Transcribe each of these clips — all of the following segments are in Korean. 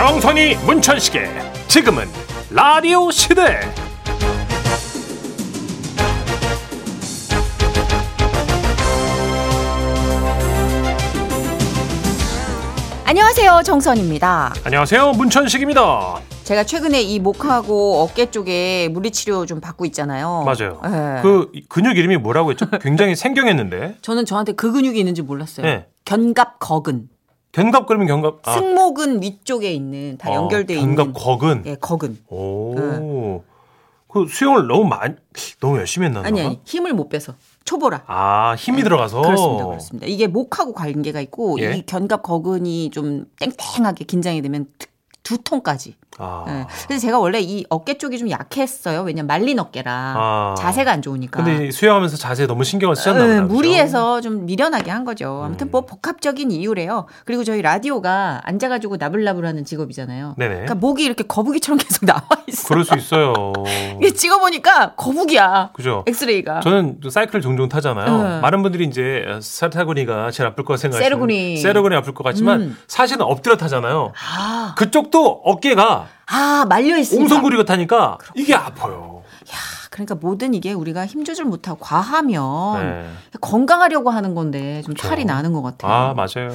정선이 문천식의 지금은 라디오 시대 안녕하세요 정선입니다. 안녕하세요 문천식입니다 제가 최근에 이 목하고 어깨 쪽에 물리치료 좀 받고 있잖아요. 맞아요 네. 그 근육 이름이 뭐라고 했죠 굉장히 생경했는데 저는 저한테 그 근육이 있는지 몰랐어요. 네. 견갑거근. 견갑 그러면 견갑 아, 승모근 위쪽에 있는 다 어, 연결돼 견갑 있는 거근 예, 거근. 오. 그 수영을 너무 많이 너무 열심히 했나? 아니 아니 힘을 못 빼서 초보라. 아, 힘이 들어가서. 그렇습니다, 그렇습니다. 이게 목하고 관계가 있고 예. 이 견갑 거근이 좀 땡땡하게 긴장이 되면 두- 두통까지. 아. 예. 그래서 제가 원래 이 어깨 쪽이 좀 약했어요. 왜냐면 말린 어깨라 아. 자세가 안 좋으니까. 근데 이 수영하면서 자세에 너무 신경을 쓰셨나 보다. 네? 무리해서 좀 미련하게 한 거죠. 아무튼 음. 뭐 복합적인 이유래요. 그리고 저희 라디오가 앉아가지고 나불나불하는 직업이잖아요. 네네. 그러니까 목이 이렇게 거북이처럼 계속 나와 있어. 그럴 수 있어요. 이게 찍어보니까 거북이야. 그죠? 엑스레이가. 저는 또 사이클 종종 타잖아요. 네. 많은 분들이 이제 사타구니가 제일 아플 거 생각하시면 세르구니. 세르구니 아플 것 같지만 음. 사실은 엎드려 타잖아요. 아, 그쪽도 어깨가 아 말려 있으니까. 옹성구리가 타니까 이게 아파요. 야, 그러니까 뭐든 이게 우리가 힘 조절 못하고 과하면 네. 건강하려고 하는 건데 좀 그렇죠. 탈이 나는 것 같아요. 아 맞아요.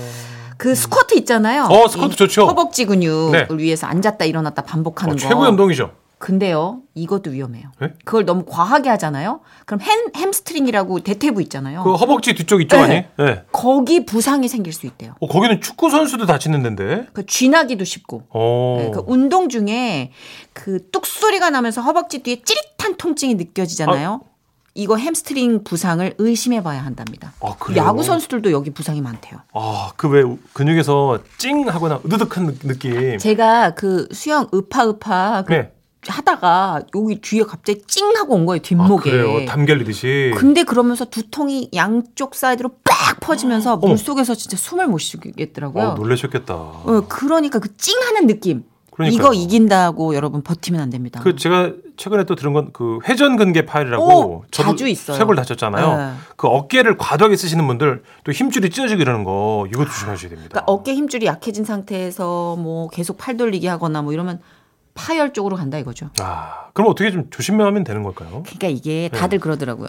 그 스쿼트 있잖아요. 어, 스쿼트 이 좋죠. 허벅지 근육을 네. 위해서 앉았다 일어났다 반복하는 어, 거. 최고의 운동이죠. 근데요, 이것도 위험해요. 네? 그걸 너무 과하게 하잖아요. 그럼 햄, 햄스트링이라고 대퇴부 있잖아요. 그 허벅지 뒤쪽 있죠, 네. 아니? 네. 거기 부상이 생길 수 있대요. 어, 거기는 축구 선수도 다치는 데인데. 그 쥐나기도 쉽고. 어. 네, 그 운동 중에 그 뚝 소리가 나면서 허벅지 뒤에 찌릿한 통증이 느껴지잖아요. 이거 햄스트링 부상을 의심해 봐야 한답니다. 아, 그래요? 야구 선수들도 여기 부상이 많대요. 아, 그 왜 근육에서 찡 하거나 으드득한 느- 느낌. 제가 그 수영 으파으파 그 네. 하다가 여기 뒤에 갑자기 찡 하고 온 거예요, 아, 뒷목에. 그래요. 담 결리듯이. 근데 그러면서 두통이 양쪽 사이드로 빡 퍼지면서 어머. 물속에서 진짜 숨을 못 쉬겠더라고요. 어, 놀라셨겠다. 어, 그러니까 그 찡하는 느낌. 그러니까요. 이거 이긴다고 여러분 버티면 안 됩니다. 그 제가 최근에 또 들은 건 그 회전근개 파열이라고 오, 저도 자주 있어요. 쇄골 다쳤잖아요. 네. 그 어깨를 과도하게 쓰시는 분들 또 힘줄이 찢어지고 이러는 거 이거 조심하셔야 됩니다. 그러니까 어깨 힘줄이 약해진 상태에서 뭐 계속 팔 돌리기 하거나 뭐 이러면 파열 쪽으로 간다 이거죠. 아, 그럼 어떻게 좀 조심하면 되는 걸까요? 그러니까 이게 다들 그러더라고요.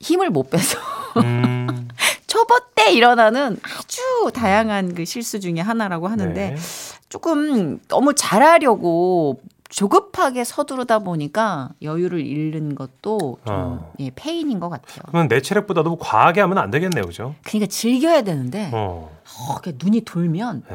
힘을 못 빼서 음, 초보 때 일어나는 아주 다양한 그 실수 중에 하나라고 하는데 네. 조금 너무 잘하려고 조급하게 서두르다 보니까 여유를 잃는 것도 좀 어. 예, 페인인 것 같아요. 그러면 내 체력보다 너무 과하게 하면 안 되겠네요, 그죠? 그러니까 즐겨야 되는데 어, 어, 눈이 돌면 에.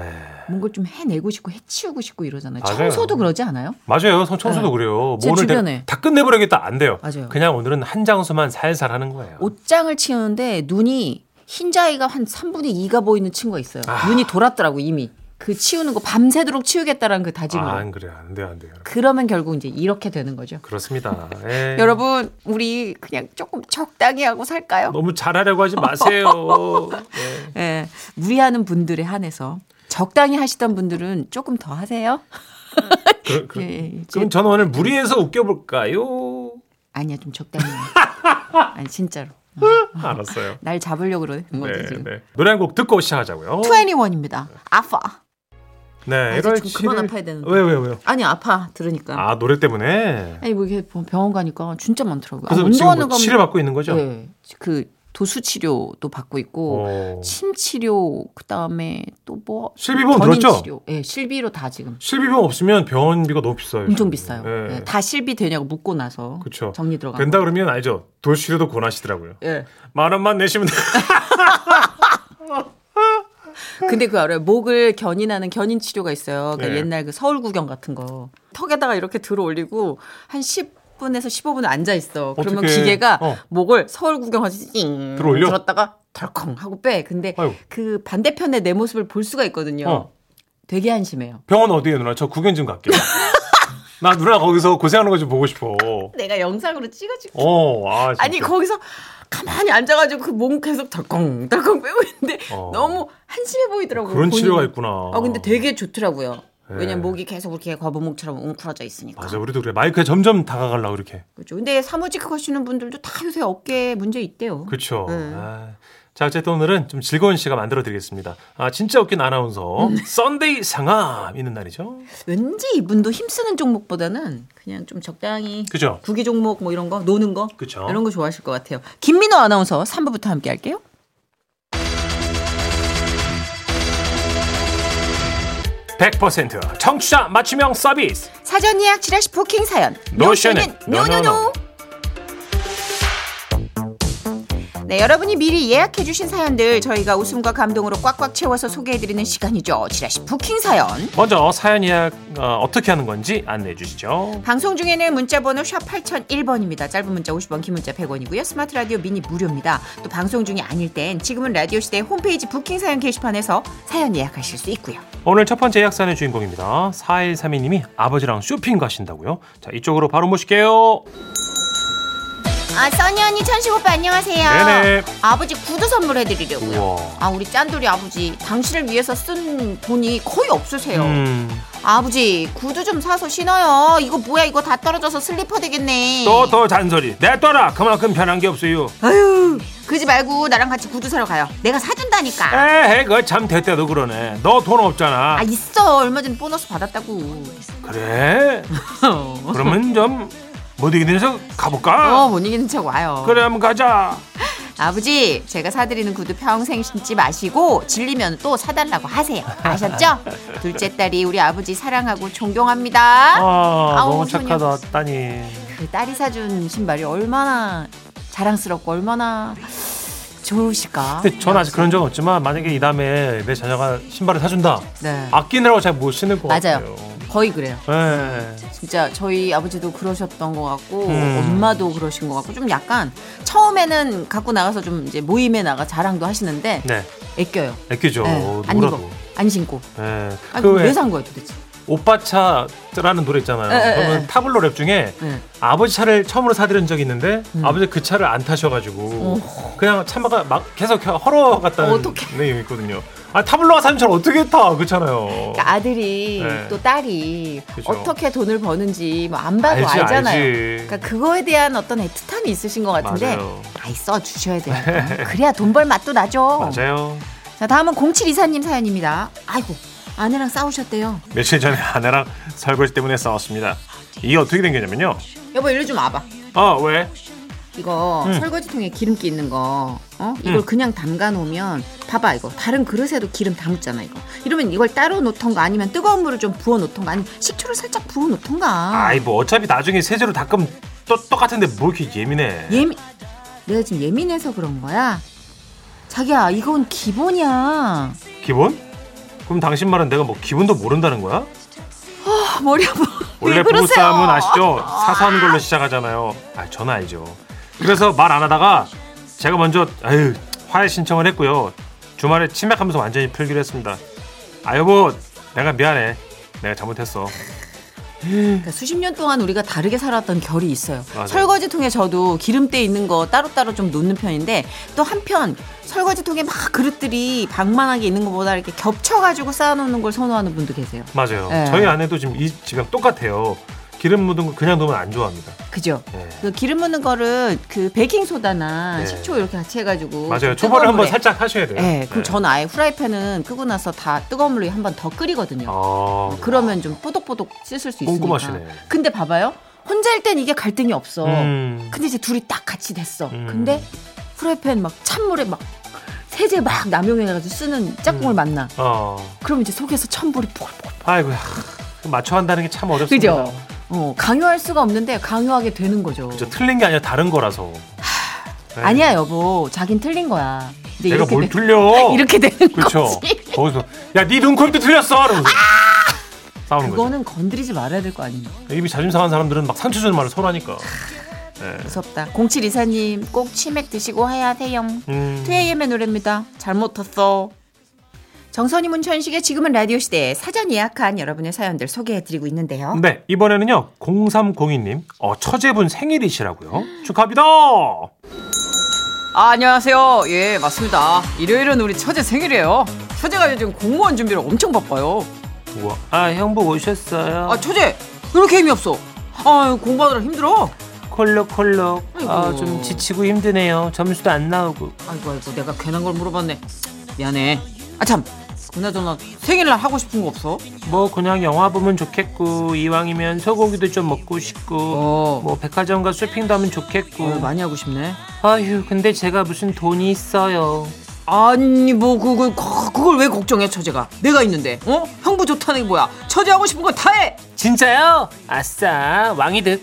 뭔가 좀 해내고 싶고 해치우고 싶고 이러잖아요. 맞아요. 청소도 그러지 않아요? 맞아요. 성- 청소도 네. 그래요. 제 뭐 주변에. 다, 다 끝내버리겠다 안 돼요. 맞아요. 그냥 오늘은 한 장수만 살살 하는 거예요. 옷장을 치우는데 눈이 흰 자위가 한 3분의 2가 보이는 친구가 있어요. 아. 눈이 돌았더라고 이미. 그 치우는 거 밤새도록 치우겠다라는 그 다짐으로. 아, 안 그래요. 안 돼요, 안 돼요. 그러면 결국 이제 이렇게 되는 거죠. 그렇습니다. 예. 여러분, 우리 그냥 조금 적당히 하고 살까요? 너무 잘하려고 하지 마세요. 예. 예. 무리하는 분들에 한해서 적당히 하시던 분들은 조금 더 하세요. 그, 그, 예, 예. 그럼 저는 오늘 무리해서 웃겨볼까요? 아니야, 좀 적당히. 해. 아니, 진짜로. 알았어요. 날 잡으려고 그러는 거지, 네, 지금. 네. 노래 한 곡 듣고 시작하자고요. 21입니다. 아파. 네, 이제 1월 좀 그만 7일. 아파야 되는데. 왜, 왜, 왜요? 아니, 아파. 들으니까. 아, 노래 때문에. 아니 뭐 이렇게 병원 가니까 진짜 많더라고요. 그래서 아, 운동하는 뭐거 치료 받고 있는 거죠? 네, 그 도수 치료도 받고 있고 어. 침 치료 그다음에 또 뭐 실비보험 들었죠? 치료. 예, 실비로 다 지금 실비보험 없으면 병원비가 너무 비싸요. 엄청 지금. 비싸요. 예. 예, 다 실비 되냐고 묻고 나서 그쵸. 정리 들어가. 된다 그러면 알죠. 돌치료도 권하시더라고요. 예. 만 원만 내시면 돼. 근데 그 알아요? 목을 견인하는 견인 치료가 있어요. 그러니까 네. 옛날 그 서울 구경 같은 거. 턱에다가 이렇게 들어 올리고 한 10분에서 15분 앉아 있어. 그러면 어떡해. 기계가 어. 목을 서울 구경하듯이 띵 들어 올려? 들었다가 덜컹 하고 빼. 근데 아유. 그 반대편에 내 모습을 볼 수가 있거든요. 어. 되게 한심해요. 병원 어디에 누나? 저 구경 좀 갈게요. 나 누나 거기서 고생하는 거 좀 보고 싶어. 내가 영상으로 찍어줄게. 어, 아, 진짜. 아니 거기서 가만히 앉아가지고 그 몸 계속 덜컹 덜컹 빼고 있는데 어. 너무 한심해 보이더라고요. 그런 본인이. 치료가 있구나. 아 근데 되게 좋더라고요. 네. 왜냐면 목이 계속 이렇게 거북목처럼 웅크러져 있으니까. 맞아, 우리도 그래. 마이크에 점점 다가가려고 이렇게. 그렇죠. 근데 사무직 하시는 분들도 다 요새 어깨 문제 있대요. 그렇죠. 네. 아, 자, 어쨌든 오늘은 좀 즐거운 시간 만들어 드리겠습니다. 아, 진짜 웃긴 아나운서. 썬데이 상암 있는 날이죠. 왠지 이분도 힘쓰는 종목보다는 그냥 좀 적당히 그죠? 구기 종목 뭐 이런 거 노는 거 그쵸. 이런 거 좋아하실 것 같아요. 김민호 아나운서 3부부터 함께 할게요. 100% 청취자 맞춤형 서비스. 사전 예약 지라시 부킹 사연. 노쇼는 no no no. 네, 여러분이 미리 예약해 주신 사연들 저희가 웃음과 감동으로 꽉꽉 채워서 소개해 드리는 시간이죠. 지라시 부킹 사연. 먼저 사연 예약 어, 어떻게 하는 건지 안내해 주시죠. 방송 중에는 문자 번호 샵 8001번입니다. 짧은 문자 50원, 긴 문자 100원이고요. 스마트 라디오 미니 무료입니다. 또 방송 중이 아닐 땐 지금은 라디오 시대 홈페이지 부킹 사연 게시판에서 사연 예약하실 수 있고요. 오늘 첫 번째 예약 사연의 주인공입니다. 4132님이 아버지랑 쇼핑 가신다고요? 자, 이쪽으로 바로 모실게요. 아, 써니 언니, 천식 오빠 안녕하세요. 네네. 아버지 구두 선물해 드리려고요. 우와. 아, 우리 짠돌이 아버지 당신을 위해서 쓴 돈이 거의 없으세요. 음, 아버지 구두 좀 사서 신어요. 이거 뭐야 이거 다 떨어져서 슬리퍼 되겠네. 또더 잔소리. 내떠라. 그만큼 편한 게 없어요. 아유 그러지 말고 나랑 같이 구두 사러 가요. 내가 사준다니까. 에헤, 그참 대때도 그러네. 너 돈 없잖아. 아 있어 얼마 전에 보너스 받았다고. 그래? 그러면 좀 못 이기면서 가볼까? 어 못 이기는 척 와요. 그래, 한번 가자. 아버지 제가 사드리는 구두 평생 신지 마시고 질리면 또 사달라고 하세요. 아셨죠? 둘째 딸이 우리 아버지 사랑하고 존경합니다. 아, 아우, 너무 소녀. 착하다, 따니. 그 딸이 사준 신발이 얼마나 자랑스럽고 얼마나 좋으실까? 근데 전 아직 그런 적은 없지만 만약에 이 다음에 내 자녀가 신발을 사준다. 네. 아끼느라고 잘 못 신을 것 맞아요. 같아요. 거의 그래요. 네. 진짜 저희 아버지도 그러셨던 것 같고 음. 엄마도 그러신 것 같고 좀 약간 처음에는 갖고 나가서 좀 이제 모임에 나가 자랑도 하시는데 네. 애껴요. 애끼죠. 네, 안 누구라도. 입어. 안 신고. 네. 아, 그왜 왜산 거예요 도대체? 오빠 차라는 노래 있잖아요. 에, 에, 에. 그러면 타블로 랩 중에 네. 아버지 차를 처음으로 사드린 적이 있는데 음. 아버지 그 차를 안 타셔가지고 그냥 차마가 막 계속 헐어갔다는 어떡해. 내용이 있거든요. 아 타블로가 사는 차를 어떻게 타 그렇잖아요. 그러니까 아들이 네. 또 딸이 그죠. 어떻게 돈을 버는지 뭐 안 봐도 알지, 알잖아요. 알지. 그러니까 그거에 대한 어떤 애틋함이 있으신 것 같은데 맞아요. 아이 써 주셔야 돼요. 그래야 돈 벌 맛도 나죠. 맞아요. 자 다음은 0724님 사연입니다. 아이고 아내랑 싸우셨대요. 며칠 전에 아내랑 설거지 때문에 싸웠습니다. 이게 어떻게 된 거냐면요. 여보 일로 좀 와봐. 어 왜? 이거 음. 설거지통에 기름기 있는 거, 어? 이걸 음. 그냥 담가 놓으면 봐봐 이거 다른 그릇에도 기름 다 묻잖아 이거. 이러면 이걸 따로 놓던가 아니면 뜨거운 물을 좀 부어 놓던가 아니면 식초를 살짝 부어 놓던가. 아이 뭐 어차피 나중에 세제로 닦으면 또 똑같은데 뭐 이렇게 예민해? 예민. 내가 지금 예민해서 그런 거야. 자기야 이건 기본이야. 기본? 그럼 당신 말은 내가 뭐 기본도 모른다는 거야? 아, 머리 아파. 원래? 부부싸움은 아시죠? 사소한 걸로 시작하잖아요. 아, 저는 알죠. 그래서 말 안 하다가 제가 먼저 아유 화해 신청을 했고요. 주말에 치맥하면서 완전히 풀기로 했습니다. 아 여보, 내가 미안해. 내가 잘못했어. 그러니까 수십 년 동안 우리가 다르게 살았던 결이 있어요. 맞아요. 설거지통에 저도 기름때 있는 거 따로따로 좀 놓는 편인데 또 한편 설거지통에 막 그릇들이 방만하게 있는 것보다 이렇게 겹쳐가지고 쌓아놓는 걸 선호하는 분도 계세요. 맞아요. 네. 저희 아내도 지금 이 집이랑 똑같아요. 기름 묻은 거 그냥 놓으면 안 좋아합니다. 그죠? 네. 그 기름 묻는 거를 그 베이킹 소다나 네. 식초 이렇게 같이 해가지고 맞아요. 좀 초벌을 한번 살짝 하셔야 돼요. 네, 그럼 네. 저는 아예 후라이팬은 끄고 나서 다 뜨거운 물로 한 번 더 끓이거든요. 아, 그러면 좀 뽀독뽀독 씻을 수 있으니까. 꼼꼼하시네. 근데 봐봐요. 혼자일 땐 이게 갈등이 없어. 음. 근데 이제 둘이 딱 같이 됐어. 음. 근데 프라이팬 막 찬물에 막 세제 막 남용해가지고 쓰는 짝꿍을 음. 만나. 어. 그럼 이제 속에서 천불이 폴폴. 아이고 맞춰 한다는 게 참 어렵습니다. 그죠? 어, 강요할 수가 없는데 강요하게 되는 거죠. 저 틀린 게 아니라 다른 거라서. 네. 아니야 여보, 자긴 틀린 거야. 이제 내가 뭘 돼- 틀려? 이렇게 되는 그렇죠. 거지. 거기서 야네 눈코입도 틀렸어. 이러면서 싸우는 거죠. 그거는 건드리지 말아야 될 거 아니에요. 입이 자존심 상한 사람들은 막 상처 주는 말을 서로 하니까. 네. 무섭다. 0724님 꼭 치맥 드시고 해야 돼요. 음. 2AM의 노래입니다. 잘못 탔어. 정선이 문천식의 지금은 라디오 시대에 사전 예약한 여러분의 사연들 소개해드리고 있는데요. 네 이번에는요 0302님 어, 처제분 생일이시라고요. 축하합니다. 아, 안녕하세요. 예, 맞습니다. 일요일은 우리 처제 생일이에요. 처제가 요즘 공무원 준비를 엄청 바빠요. 우와. 아 형부 오셨어요. 아, 처제, 왜 이렇게 힘이 없어? 아, 공부하느라 힘들어. 콜록콜록. 아, 좀 지치고 힘드네요. 점수도 안 나오고. 아이고 아이고 내가 괜한 걸 물어봤네. 미안해. 아 참. 그나저나 생일날 하고 싶은 거 없어? 뭐 그냥 영화 보면 좋겠고 이왕이면 소고기도 좀 먹고 싶고 어. 뭐 백화점 가 쇼핑도 하면 좋겠고. 어, 많이 하고 싶네. 아휴 근데 제가 무슨 돈이 있어요. 아니 뭐 그걸 그걸 왜 걱정해 처제가? 내가 있는데. 어? 형부 좋다는 게 뭐야? 처제 하고 싶은 거 다 해. 진짜요? 아싸 왕이 득.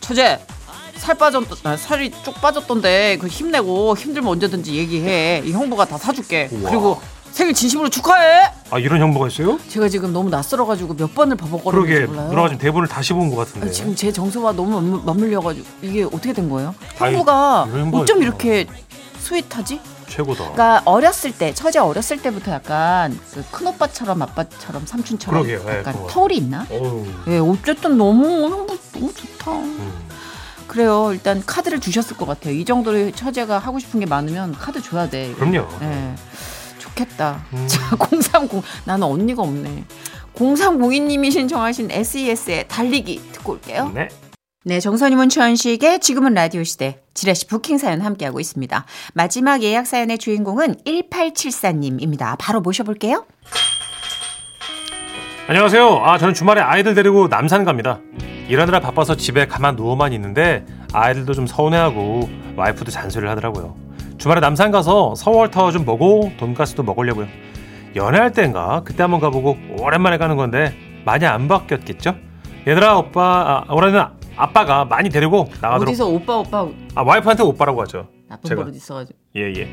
처제 살 빠졌 아, 살이 쭉 빠졌던데 그 힘내고 힘들면 언제든지 얘기해. 이 형부가 다 사줄게. 우와. 그리고 생일 진심으로 축하해. 아 이런 형부가 있어요? 제가 지금 너무 낯설어가지고 몇 번을 버벅거리는지 그러게 몰라요. 누나가 지금 대본을 다시 본 것 같은데. 아니, 지금 제 정서와 너무 맞물- 맞물려가지고 이게 어떻게 된 거예요? 아니, 형부가 이런 형부가 어쩜 있구나. 이렇게 스윗하지? 최고다. 그러니까 어렸을 때 처제 어렸을 때부터 약간 그큰 오빠처럼 아빠처럼 삼촌처럼 그러게요. 예, 약간 것 터울이 있나? 어우. 예, 어쨌든 너무 형부 너무 좋다. 음. 그래요. 일단 카드를 주셨을 것 같아요. 이 정도로 처제가 하고 싶은 게 많으면 카드 줘야 돼. 그럼요. 예. 좋겠다. 음. 자, 030 나는 언니가 없네. 0302님이 신청하신 SES의 달리기 듣고 올게요. 네. 네, 정선이문 추원식의 지금은 라디오 시대 지라시 부킹 사연 함께하고 있습니다. 마지막 예약 사연의 주인공은 1874님입니다. 바로 모셔볼게요. 안녕하세요. 아 저는 주말에 아이들 데리고 남산 갑니다. 일하느라 바빠서 집에 가만 누워만 있는데 아이들도 좀 서운해하고 와이프도 잔소리를 하더라고요. 주말에 남산 가서 서월타워 좀 보고 돈가스도 먹으려고요. 연애할 때인가 그때 한번 가보고 오랜만에 가는 건데 많이 안 바뀌었겠죠? 얘들아 오빠 아, 올해는 아빠가 많이 데리고 나가도록 어디서 오빠 오빠 아 와이프한테 오빠라고 하죠. 나쁜 제가. 버릇 있어가지고. 예예.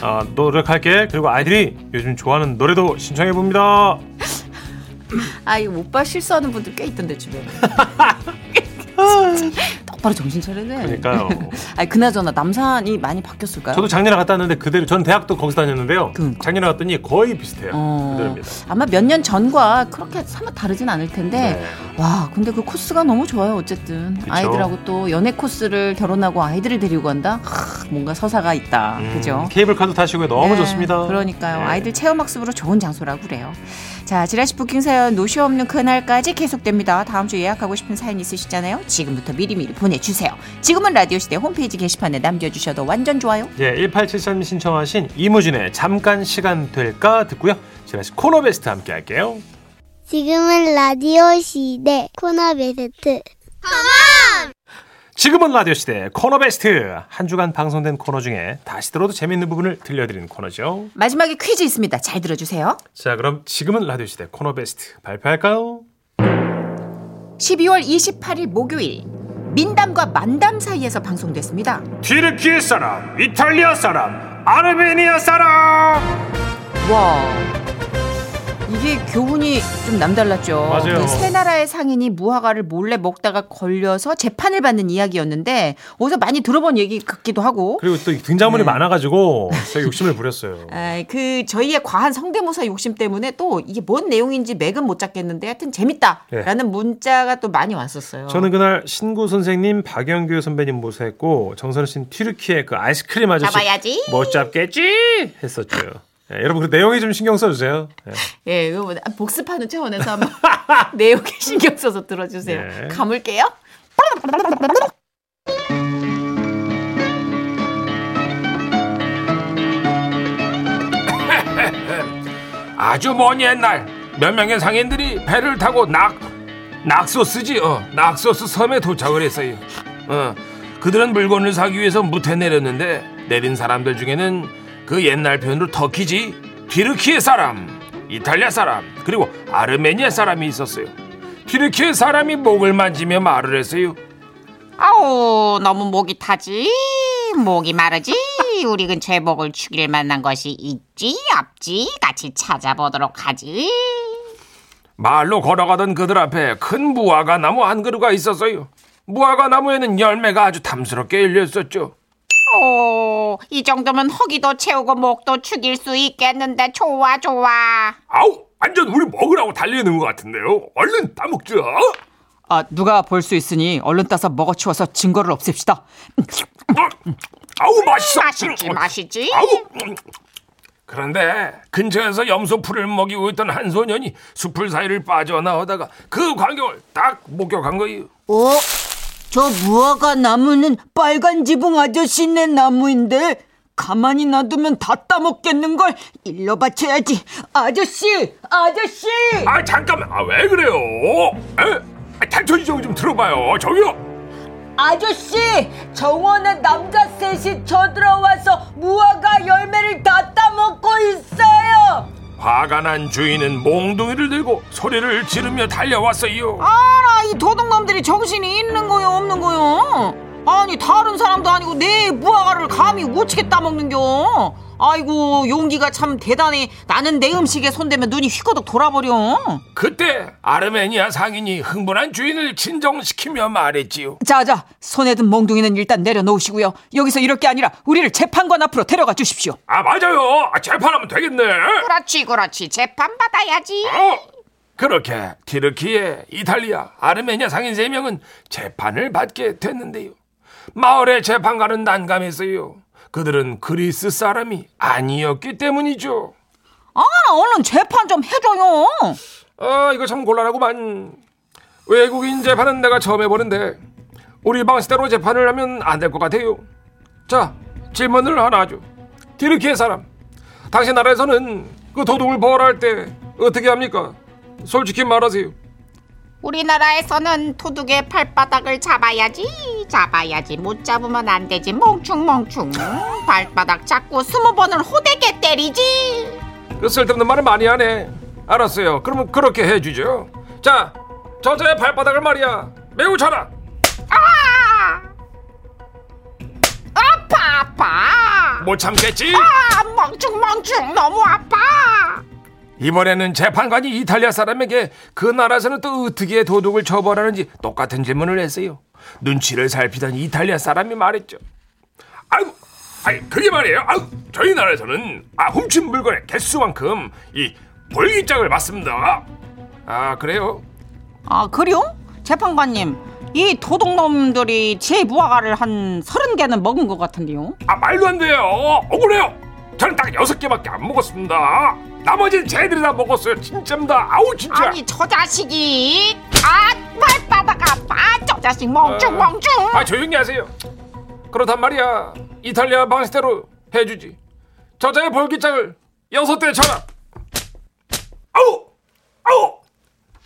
아 노력할게. 그리고 아이들이 요즘 좋아하는 노래도 신청해 봅니다. 아, 이 오빠 실수하는 분들 꽤 있던데 주변에. 똑바로 정신 차리네. 그러니까요. 아니 그나저나 남산이 많이 바뀌었을까요? 저도 작년에 갔다 왔는데 그대로 전 대학도 거기서 다녔는데요. 그러니까. 작년에 갔더니 거의 비슷해요. 어, 그대로입니다. 아마 몇 년 전과 그렇게 사뭇 다르진 않을 텐데 네. 와 근데 그 코스가 너무 좋아요 어쨌든 그쵸. 아이들하고 또 연애 코스를 결혼하고 아이들을 데리고 간다 하, 뭔가 서사가 있다 음, 그죠 케이블카도 타시고요. 너무 네, 좋습니다. 그러니까요 네. 아이들 체험 학습으로 좋은 장소라고 그래요 자 지라시 부킹 사연 노쇼 없는 그날까지 계속됩니다. 다음 주 예약하고 싶은 사연 있으시잖아요? 지금부터 미리미리 보내주세요. 지금은 라디오 시대 홈페이지 게시판에 남겨주셔도 완전 좋아요. 예, 1873님 신청하신 이무진의 잠깐 시간 될까 듣고요. 지라시 코너 베스트 함께 할게요. 지금은 라디오 시대 코너 베스트 지금은 라디오 시대 코너 베스트 한 주간 방송된 코너 중에 다시 들어도 재밌는 부분을 들려드리는 코너죠. 마지막에 퀴즈 있습니다 잘 들어주세요 자, 그럼 지금은 라디오 시대 코너 베스트 발표할까요? 12월 28일 목요일 민담과 만담 사이에서 방송됐습니다. 튀르키예 사람, 이탈리아 사람, 아르메니아 사람. 와 이게 교훈이 좀 남달랐죠. 맞아요. 그세 나라의 상인이 무화과를 몰래 먹다가 걸려서 재판을 받는 이야기였는데 어디서 많이 들어본 얘기 같기도 하고. 그리고 또 등장물이 네. 많아가지고 제가 욕심을 부렸어요. 아, 그 저희의 과한 성대모사 욕심 때문에 또 이게 뭔 내용인지 맥은 못 잡겠는데 하여튼 재밌다라는 문자가 또 많이 왔었어요. 네. 저는 그날 신구 선생님, 박영규 선배님 모사했고 정선우 씨는 튀르키예 그 아이스크림 아저씨 잡아야지. 못 잡겠지 했었죠. 예, 여러분 그 내용에 좀 신경 써주세요. 예. 예, 이거 뭐 복습하는 차원에서 한번 내용에 신경 써서 들어주세요. 네. 감을게요. 아주 먼 옛날 몇 명의 상인들이 배를 타고 낙 낙소스지 어 낙소스 섬에 도착을 했어요. 어 그들은 물건을 사기 위해서 무태 내렸는데 내린 사람들 중에는 그 옛날 표현으로 터키지 튀르키예 사람, 이탈리아 사람 그리고 아르메니아 사람이 있었어요. 튀르키예 사람이 목을 만지며 말을 했어요. 아우 너무 목이 타지 목이 마르지 우리 근처에 목을 죽일 만한 것이 있지 없지 같이 찾아보도록 하지 말로 걸어가던 그들 앞에 큰 무화과 나무 한 그루가 있었어요. 무화과 나무에는 열매가 아주 탐스럽게 열렸었죠. 오 이 정도면 허기도 채우고 목도 죽일 수 있겠는데 좋아 좋아 아우 완전 우리 먹으라고 달리는 것 같은데요. 얼른 따먹자. 아, 누가 볼 수 있으니 얼른 따서 먹어치워서 증거를 없앱시다. 어, 아우 맛있어. 맛있지 맛있지 아우. 그런데 근처에서 염소 풀을 먹이고 있던 한 소년이 숲풀 사이를 빠져나오다가 그 광경을 딱 목격한 거예요. 오 저 무화과 나무는 빨간 지붕 아저씨네 나무인데 가만히 놔두면 다 따먹겠는걸 일러 바쳐야지. 아저씨! 아저씨! 아 잠깐만. 아 왜 그래요? 에? 아, 탈천지 좀 들어봐요. 저기요. 아저씨! 정원에 남자 셋이 쳐들어와서 무화과 열매를 다 따먹고 있어요 화가 난 주인은 몽둥이를 들고 소리를 지르며 달려왔어요. 아라 이 도둑놈들이 정신이 있는 거요 없는 거요? 아니 다른 사람도 아니고 내 무화과를 감히 오치게 따먹는겨 아이고 용기가 참 대단해. 나는 내 음식에 손대면 눈이 휘거덕 돌아버려. 그때 아르메니아 상인이 흥분한 주인을 진정시키며 말했지요. 자자 손에 든 몽둥이는 일단 내려놓으시고요. 여기서 이럴 게 아니라 우리를 재판관 앞으로 데려가 주십시오. 아 맞아요. 아, 재판하면 되겠네. 그렇지 그렇지. 재판 받아야지. 어? 그렇게 티르키예, 이탈리아, 아르메니아 상인 세명은 재판을 받게 됐는데요. 마을의 재판관은 난감했어요. 그들은 그리스 사람이 아니었기 때문이죠. 아 얼른 재판 좀 해줘요 아, 이거 참 곤란하구만. 외국인 재판은 내가 처음 해보는데 우리 방식대로 재판을 하면 안 될 것 같아요. 자, 질문을 하나 하죠. 티르키예 사람, 당신 나라에서는 그 도둑을 벌할 때 어떻게 합니까? 솔직히 말하세요. 우리나라에서는 도둑의 발바닥을 잡아야지 잡아야지 못 잡으면 안 되지 멍충멍충 발바닥 잡고 스무 번을 호되게 때리지 그 쓸데없는 말을 많이 하네. 알았어요. 그러면 그렇게 해주죠. 자, 저자의 발바닥을 말이야. 매우 쳐라. 아파 아파 못 참겠지? 아 멍충멍충 너무 아파 이번에는 재판관이 이탈리아 사람에게 그 나라에서는 또 어떻게 도둑을 처벌하는지 똑같은 질문을 했어요. 눈치를 살피던 이탈리아 사람이 말했죠. 아이고, 아이 그게 말이에요. 아유, 저희 나라에서는 아 훔친 물건의 개수만큼 이 벌기장을 맞습니다. 아 그래요? 아 그래요? 재판관님 이 도둑놈들이 제 무화과를 한 서른 개는 먹은 것 같은데요 아 말도 안 돼요. 억울해요. 저는 딱 여섯 개밖에 안 먹었습니다. 나머지는 쟤들이 다 먹었어요. 진짜입니다. 아우 진짜. 아니 저 자식이 아 발바닥 아파 저 자식 멍충멍충 아 조용히 하세요. 그렇단 말이야. 이탈리아 방식대로 해주지. 저자의 볼기장을 여섯 대 쳐라. 아우 아우.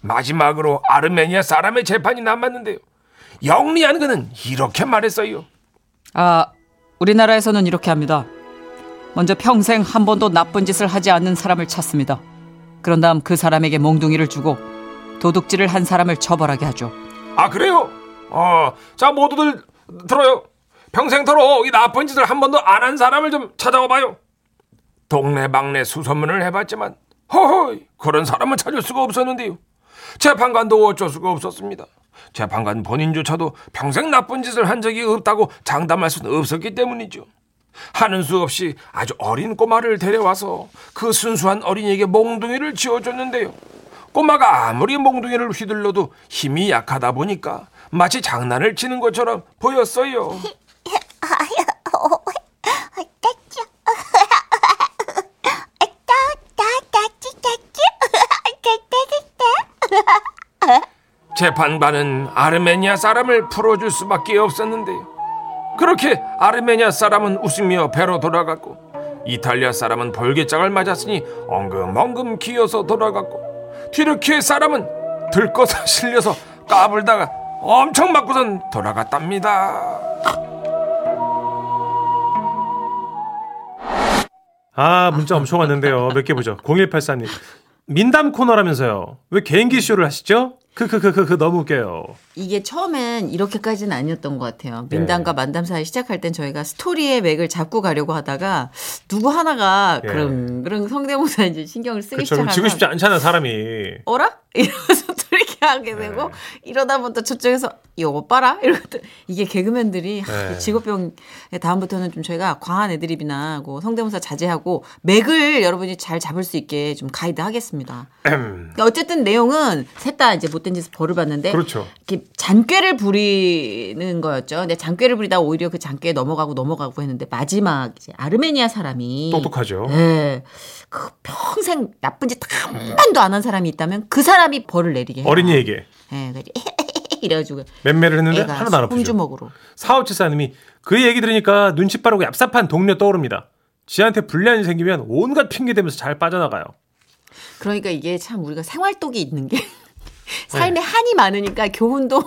마지막으로 아르메니아 사람의 재판이 남았는데요. 영리한 그는 이렇게 말했어요. 아, 우리나라에서는 이렇게 합니다. 먼저 평생 한 번도 나쁜 짓을 하지 않는 사람을 찾습니다. 그런 다음 그 사람에게 몽둥이를 주고 도둑질을 한 사람을 처벌하게 하죠. 아 그래요? 어, 자 모두들 들어요. 평생토록 이 나쁜 짓을 한 번도 안 한 사람을 좀 찾아와 봐요. 동네방네 수소문을 해봤지만 허허이 그런 사람은 찾을 수가 없었는데요. 재판관도 어쩔 수가 없었습니다. 재판관 본인조차도 평생 나쁜 짓을 한 적이 없다고 장담할 수는 없었기 때문이죠. 하는 수 없이 아주 어린 꼬마를 데려와서 그 순수한 어린이에게 몽둥이를 쥐어줬는데요. 꼬마가 아무리 몽둥이를 휘둘러도 힘이 약하다 보니까 마치 장난을 치는 것처럼 보였어요. 재판관은 아르메니아 사람을 풀어줄 수밖에 없었는데요. 그렇게 아르메니아 사람은 웃으며 배로 돌아갔고 이탈리아 사람은 벌개장을 맞았으니 엉금엉금 기어서 돌아갔고 튀르키예 사람은 들것에 실려서 까불다가 엄청 맞고선 돌아갔답니다. 아 문자 엄청 왔는데요. 몇 개 보죠. 0184님 민담 코너라면서요. 왜 개인기 쇼를 하시죠? 크크크크크 너무 웃겨요. 이게 처음엔 이렇게까지는 아니었던 것 같아요. 네. 민담과 만담 사이 시작할 땐 저희가 스토리의 맥을 잡고 가려고 하다가 누구 하나가 예. 그런 그런 성대모사 이제 신경을 쓰기 시작하면 지고 싶지 않잖아 사람이. 어라? 이러면서 또 이렇게 하게 네. 되고 이러다 보면 또 저쪽에서 이거 봐라 이러고 또 이게 개그맨들이 네. 직업병에 다음부터는 좀 저희가 과한 애드립이나 뭐 성대모사 자제하고 맥을 여러분이 잘 잡을 수 있게 좀 가이드 하겠습니다. 그러니까 어쨌든 내용은 셋 다 이제 못된 짓을 벌을 받는데 그렇죠. 이렇게 잔꾀를 부리는 거였죠. 근데 잔꾀를 부리다 오히려 그 잔꾀에 넘어가고 넘어가고 했는데 마지막 이제 아르메니아 사람이 똑똑하죠. 네. 그 평생 나쁜 짓 한 번도 안 한 사람이 있다면 그 사람이 벌을 내리게 해요. 어린이에게. 네. 이래가지고 맴매를 했는데 하나도 안 아프죠. 사오칠사님이 그 얘기 들으니까 눈치 빠르고 얍삽한 동료 떠오릅니다. 지한테 불리한이 생기면 온갖 핑계 대면서 잘 빠져나가요. 그러니까 이게 참 우리가 생활독이 있는 게 네. 삶에 한이 많으니까 교훈도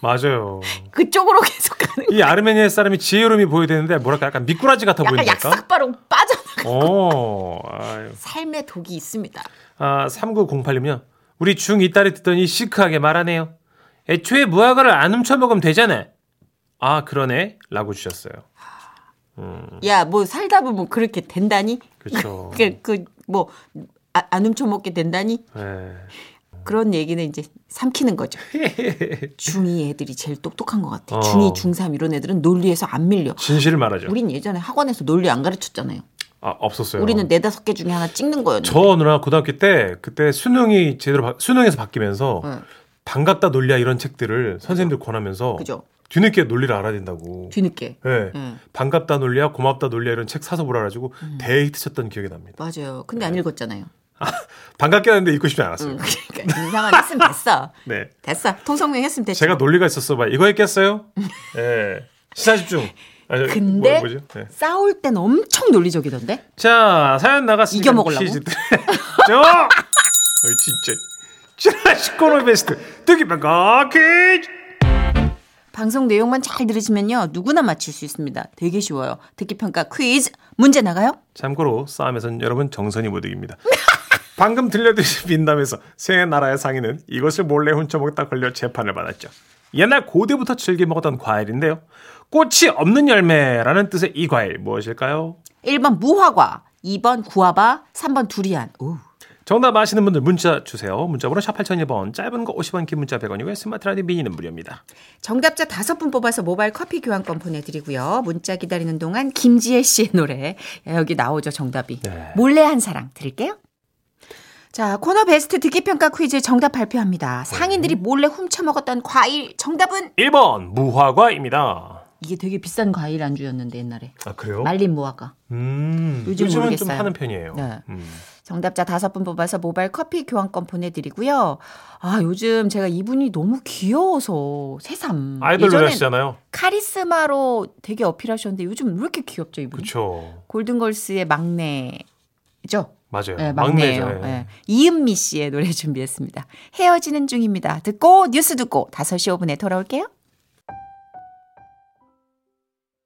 맞아요. 그쪽으로 계속 가는 이 아르메니아 사람이 지혜로움이 보여야 되는데 뭐랄까 약간 미꾸라지 같아 약간 보인달까? 약삭바로 빠져나가 오, 아유. 삶의 독이 있습니다. 아, 3908님요. 우리 중2 딸이 듣더니 시크하게 말하네요. 애초에 무화과를 안 훔쳐먹으면 되잖아. 아, 그러네. 라고 주셨어요. 야뭐 살다 보면 그렇게 된다니? 그렇죠. 그뭐 안 훔쳐먹게 된다니? 네. 그런 얘기는 이제 삼키는 거죠. 중2 애들이 제일 똑똑한 것 같아. 어. 중2, 중3 이런 애들은 논리에서 안 밀려. 진실을 말하죠. 우린 예전에 학원에서 논리 안 가르쳤잖아요. 아, 없었어요. 우리는 네다섯 개 중에 하나 찍는 거였는데. 저 누나 고등학교 때 그때 수능이 제대로 바- 수능에서 바뀌면서 응. 반갑다 논리야 이런 책들을 선생님들 권하면서 그죠? 뒤늦게 논리를 알아야 된다고. 뒤늦게. 네. 응. 반갑다 논리야 고맙다 논리야 이런 책 사서 보라 가지고 음. 데이트 쳤던 기억이 납니다. 맞아요. 근데 안 읽었잖아요. 반갑게 하는데 읽고 싶지 않았어요. 응. 그러니까 인상은 했으면 됐어. 네. 됐어. 통성명 했으면 됐죠. 제가 논리가 있었어 봐. 이거 했겠어요? 예. 시사 집중. 아니, 근데 뭐? 네. 싸울 땐 엄청 논리적이던데. 자, 사연 나갔으니까 이겨 먹으려고? 퀴즈 드려야죠. 어이, 진짜. 지라시 코너 베스트 뜨기평가 퀴즈. 방송 내용만 잘 들으시면요. 누구나 맞힐 수 있습니다. 되게 쉬워요. 듣기 평가 퀴즈 문제 나가요? 참고로 싸움에선 여러분 정선이 못 이깁니다. 방금 들려드린 민담에서 새 나라의 상인은 이것을 몰래 훔쳐먹다 걸려 재판을 받았죠. 옛날 고대부터 즐겨 먹었던 과일인데요. 꽃이 없는 열매라는 뜻의 이 과일 무엇일까요? 1번 무화과, 2번 구아바, 3번 두리안. 오. 정답 아시는 분들 문자 주세요. 문자번호 샵 8001번, 짧은 거 50원, 긴 문자 100원이고요. 스마트 라디오 미니는 무료입니다. 정답자 다섯 분 뽑아서 모바일 커피 교환권 보내드리고요. 문자 기다리는 동안 김지혜 씨의 노래 여기 나오죠 정답이. 네. 몰래 한 사랑 들을게요. 자 코너 베스트 듣기평가 퀴즈 정답 발표합니다. 상인들이 몰래 훔쳐먹었던 과일 정답은 1번 무화과입니다. 이게 되게 비싼 과일 안주였는데 옛날에 아 그래요? 말린 무화과. 음, 요즘 요즘은 좀 모르겠어요. 하는 편이에요. 네. 음. 정답자 다섯 분 뽑아서 모바일 커피 교환권 보내드리고요. 아 요즘 제가 이분이 너무 귀여워서 새삼. 아이돌 예전엔 노래하시잖아요. 카리스마로 되게 어필하셨는데 요즘 왜 이렇게 귀엽죠 이분? 그렇죠. 골든걸스의 막내죠. 맞아요. 네, 막내예요. 막내죠. 예. 네. 이은미 씨의 노래 준비했습니다. 헤어지는 중입니다. 듣고 뉴스 듣고 5시 5분에 돌아올게요.